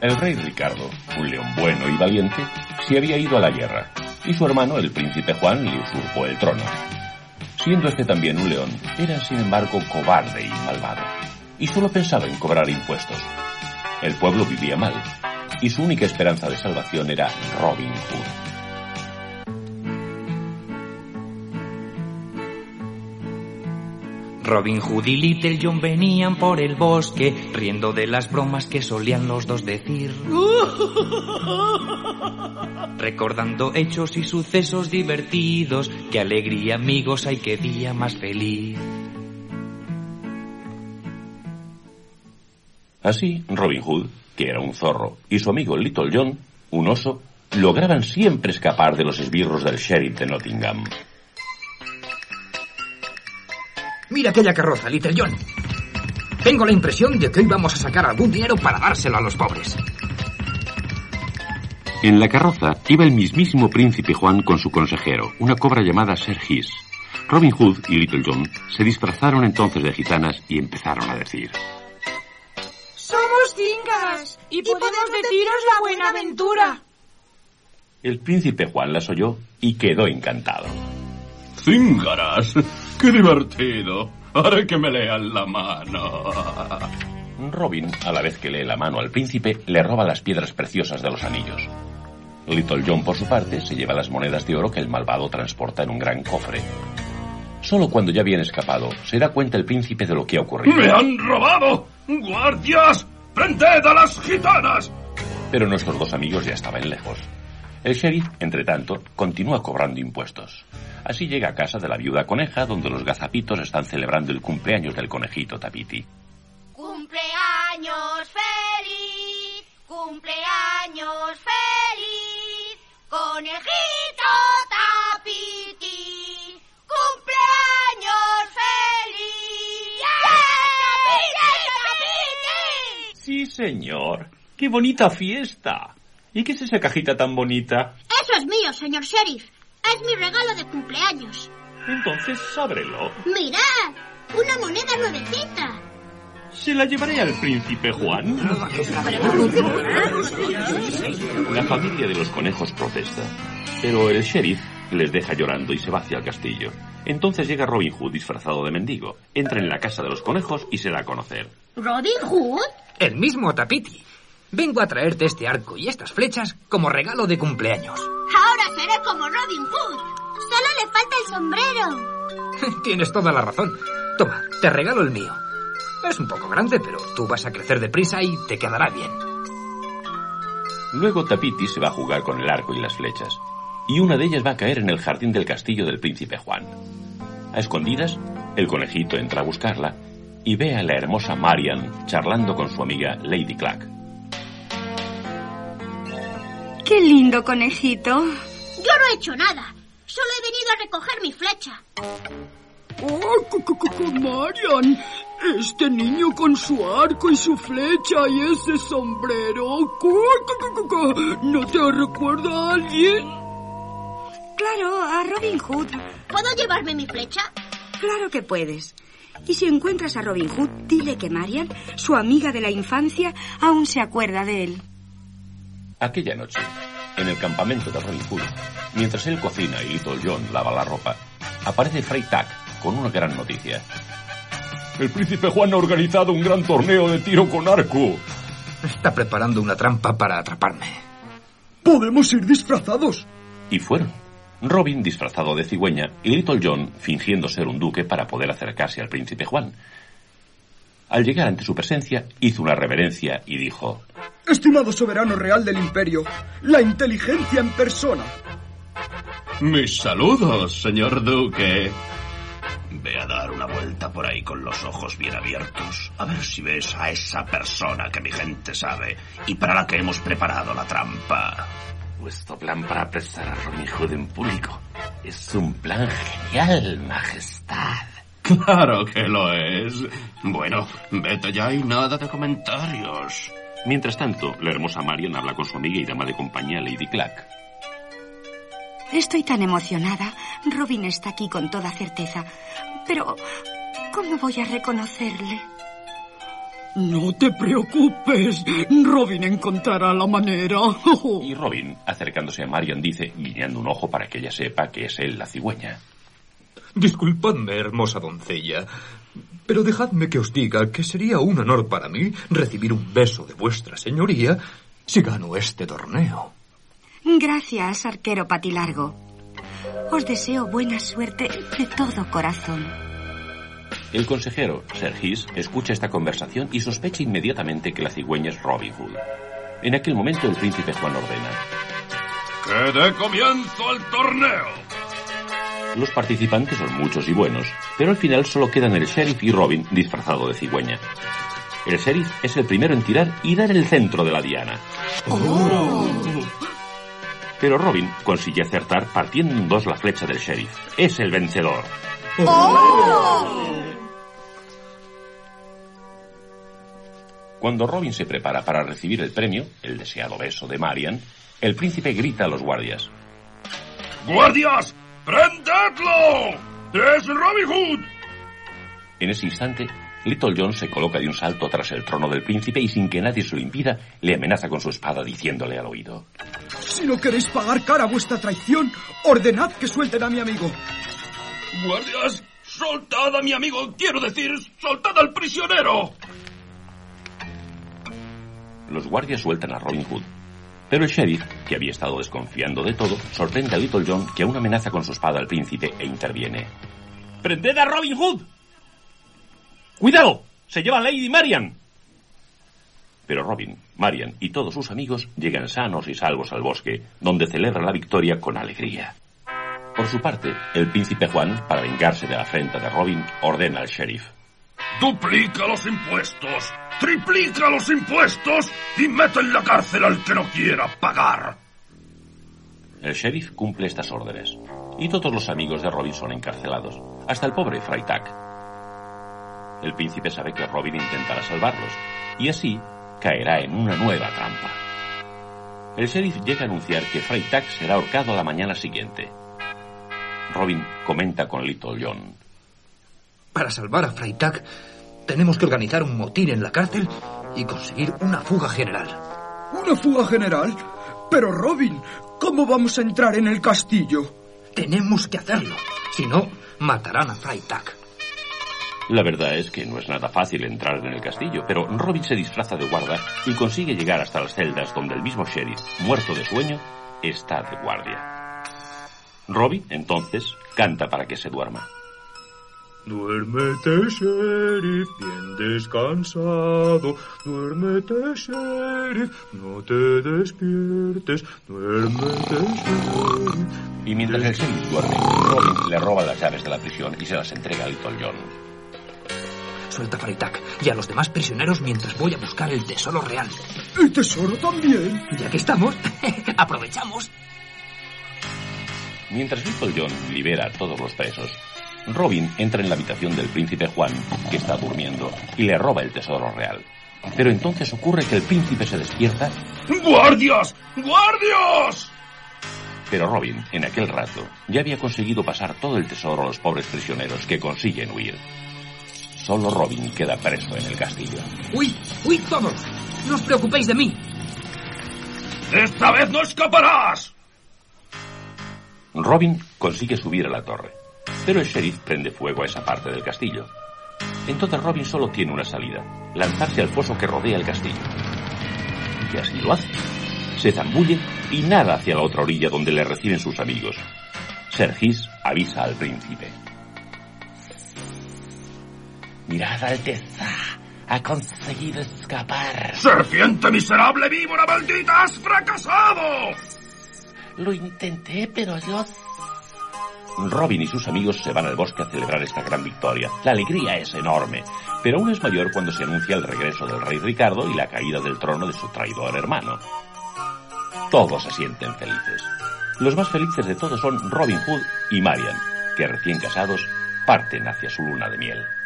El rey Ricardo, un león bueno y valiente, se había ido a la guerra, y su hermano, el príncipe Juan, le usurpó el trono. Siendo este también un león, era sin embargo cobarde y malvado, y solo pensaba en cobrar impuestos. El pueblo vivía mal, y su única esperanza de salvación era Robin Hood. Robin Hood y Little John venían por el bosque, riendo de las bromas que solían los dos decir. Recordando hechos y sucesos divertidos, qué alegría amigos hay que día más feliz. Así, Robin Hood, que era un zorro, y su amigo Little John, un oso, lograban siempre escapar de los esbirros del sheriff de Nottingham. Mira aquella carroza, Little John. Tengo la impresión de que hoy vamos a sacar algún dinero para dárselo a los pobres. En la carroza iba el mismísimo príncipe Juan con su consejero, una cobra llamada Sergis. Robin Hood y Little John se disfrazaron entonces de gitanas y empezaron a decir... Somos cingas y, podemos, deciros la buena aventura. El príncipe Juan las oyó y quedó encantado. ¡Cíngaras! ¡Qué divertido! Haré que me lean la mano. Robin, a la vez que lee la mano al príncipe, le roba las piedras preciosas de los anillos. Little John, por su parte, se lleva las monedas de oro que el malvado transporta en un gran cofre. Solo cuando ya viene escapado, se da cuenta el príncipe de lo que ha ocurrido. ¡Me han robado! ¡Guardias! ¡Prended a las gitanas! Pero nuestros dos amigos ya estaban lejos. El sheriff, entre tanto, continúa cobrando impuestos. Así llega a casa de la viuda coneja, donde los gazapitos están celebrando el cumpleaños del conejito Tapiti. ¡Cumpleaños feliz! ¡Cumpleaños feliz! ¡Conejito Tapiti! ¡Cumpleaños feliz! ¡Tapiti! Sí, señor. ¡Qué bonita fiesta! ¿Y qué es esa cajita tan bonita? Eso es mío, señor sheriff. Es mi regalo de cumpleaños. Entonces ábrelo. Mirad, una moneda nuevecita. Se la llevaré al príncipe Juan. La familia de los conejos protesta, pero el sheriff les deja llorando y se va hacia el castillo. Entonces llega Robin Hood disfrazado de mendigo, entra en la casa de los conejos y se da a conocer. ¿Robin Hood? El mismo Tapiti. Vengo a traerte este arco y estas flechas como regalo de cumpleaños. Ahora seré como Robin Hood. Solo le falta el sombrero. Tienes toda la razón. Toma, te regalo el mío. Es un poco grande, pero tú vas a crecer deprisa y te quedará bien. Luego Tapiti se va a jugar con el arco y las flechas, y una de ellas va a caer en el jardín del castillo del príncipe Juan. A escondidas, el conejito entra a buscarla y ve a la hermosa Marian charlando con su amiga Lady Clack. ¡Qué lindo conejito! Yo no he hecho nada. Solo he venido a recoger mi flecha. ¡Oh, Marian! Este niño con su arco y su flecha y ese sombrero. ¿No te recuerda a alguien? Claro, a Robin Hood. ¿Puedo llevarme mi flecha? Claro que puedes. Y si encuentras a Robin Hood, dile que Marian, su amiga de la infancia, aún se acuerda de él. Aquella noche, en el campamento de Robin Hood, mientras él cocina y Little John lava la ropa, aparece Frey Tack con una gran noticia. El príncipe Juan ha organizado un gran torneo de tiro con arco. Está preparando una trampa para atraparme. Podemos ir disfrazados. Y fueron. Robin disfrazado de cigüeña y Little John fingiendo ser un duque para poder acercarse al príncipe Juan. Al llegar ante su presencia, hizo una reverencia y dijo... Estimado soberano real del imperio, la inteligencia en persona. Mis saludos, señor duque. Ve a dar una vuelta por ahí con los ojos bien abiertos, a ver si ves a esa persona que mi gente sabe y para la que hemos preparado la trampa. Vuestro plan para apresar a Robin Hood en público es un plan genial, Majestad. Claro que lo es. Bueno, vete ya y nada de comentarios. Mientras tanto, la hermosa Marian habla con su amiga y dama de compañía Lady Clack. Estoy tan emocionada. Robin está aquí con toda certeza. Pero, ¿cómo voy a reconocerle? No te preocupes. Robin encontrará la manera. Y Robin, acercándose a Marian, dice, guiñando un ojo para que ella sepa que es él la cigüeña. Disculpadme, hermosa doncella, pero dejadme que os diga que sería un honor para mí recibir un beso de vuestra señoría si gano este torneo. Gracias, arquero patilargo. Os deseo buena suerte de todo corazón. El consejero, Sergis, escucha esta conversación y sospecha inmediatamente que la cigüeña es Robin Hood. En aquel momento el príncipe Juan ordena. ¡Que dé comienzo al torneo! Los participantes son muchos y buenos, pero al final solo quedan el sheriff y Robin disfrazado de cigüeña. El sheriff es el primero en tirar y dar el centro de la diana. Pero Robin consigue acertar partiendo en dos la flecha del sheriff. Es el vencedor. Cuando Robin se prepara para recibir el premio, el deseado beso de Marian, el príncipe grita a los guardias. ¡Guardias! ¡Prendedlo! ¡Es Robin Hood! En ese instante, Little John se coloca de un salto tras el trono del príncipe y sin que nadie se lo impida, le amenaza con su espada diciéndole al oído. Si no queréis pagar cara a vuestra traición, ordenad que suelten a mi amigo. ¡Guardias! ¡Soltad a mi amigo! Quiero decir, soltad al prisionero. Los guardias sueltan a Robin Hood. Pero el sheriff, que había estado desconfiando de todo, sorprende a Little John que aún amenaza con su espada al príncipe e interviene. ¡Prended a Robin Hood! ¡Cuidado! ¡Se lleva a Lady Marian! Pero Robin, Marian y todos sus amigos llegan sanos y salvos al bosque, donde celebran la victoria con alegría. Por su parte, el príncipe Juan, para vengarse de la afrenta de Robin, ordena al sheriff. Duplica los impuestos, triplica los impuestos y mete en la cárcel al que no quiera pagar. El sheriff cumple estas órdenes, y todos los amigos de Robin son encarcelados, hasta el pobre Freitag. El príncipe sabe que Robin intentará salvarlos, y así caerá en una nueva trampa. El sheriff llega a anunciar que Freitag será ahorcado la mañana siguiente. Robin comenta con Little John. Para salvar a Freitag, tenemos que organizar un motín en la cárcel y conseguir una fuga general. ¿Una fuga general? Pero Robin, ¿cómo vamos a entrar en el castillo? Tenemos que hacerlo. Si no, matarán a Freitag. La verdad es que no es nada fácil entrar en el castillo, pero Robin se disfraza de guarda y consigue llegar hasta las celdas donde el mismo sheriff, muerto de sueño, está de guardia. Robin, entonces, canta para que se duerma. Duérmete, sheriff, bien descansado. Duérmete, sheriff, no te despiertes. Duérmete, sheriff. Y mientras el sheriff duerme, Robin le roba las llaves de la prisión y se las entrega a Little John. Suelta a Freitag y a los demás prisioneros mientras voy a buscar el tesoro real. ¿El tesoro también? Ya que estamos, aprovechamos. Mientras Little John libera a todos los presos, Robin entra en la habitación del príncipe Juan, que está durmiendo, y le roba el tesoro real. Pero entonces ocurre que el príncipe se despierta. ¡Guardias! ¡Guardias! Pero Robin, en aquel rato, ya había conseguido pasar todo el tesoro a los pobres prisioneros que consiguen huir. Solo Robin queda preso en el castillo. ¡Uy! ¡Uy todos! No os preocupéis de mí. ¡Esta vez no escaparás! Robin consigue subir a la torre, el sheriff prende fuego a esa parte del castillo. Entonces Robin solo tiene una salida, lanzarse al foso que rodea el castillo. Y así lo hace. Se zambulle y nada hacia la otra orilla donde le reciben sus amigos. Sergis avisa al príncipe. Mirad, Alteza. Ha conseguido escapar. ¡Serpiente miserable, víbora maldita! ¡Has fracasado! Lo intenté, pero yo... Robin y sus amigos se van al bosque a celebrar esta gran victoria. La alegría es enorme, pero aún es mayor cuando se anuncia el regreso del rey Ricardo y la caída del trono de su traidor hermano. Todos se sienten felices. Los más felices de todos son Robin Hood y Marian, que recién casados parten hacia su luna de miel.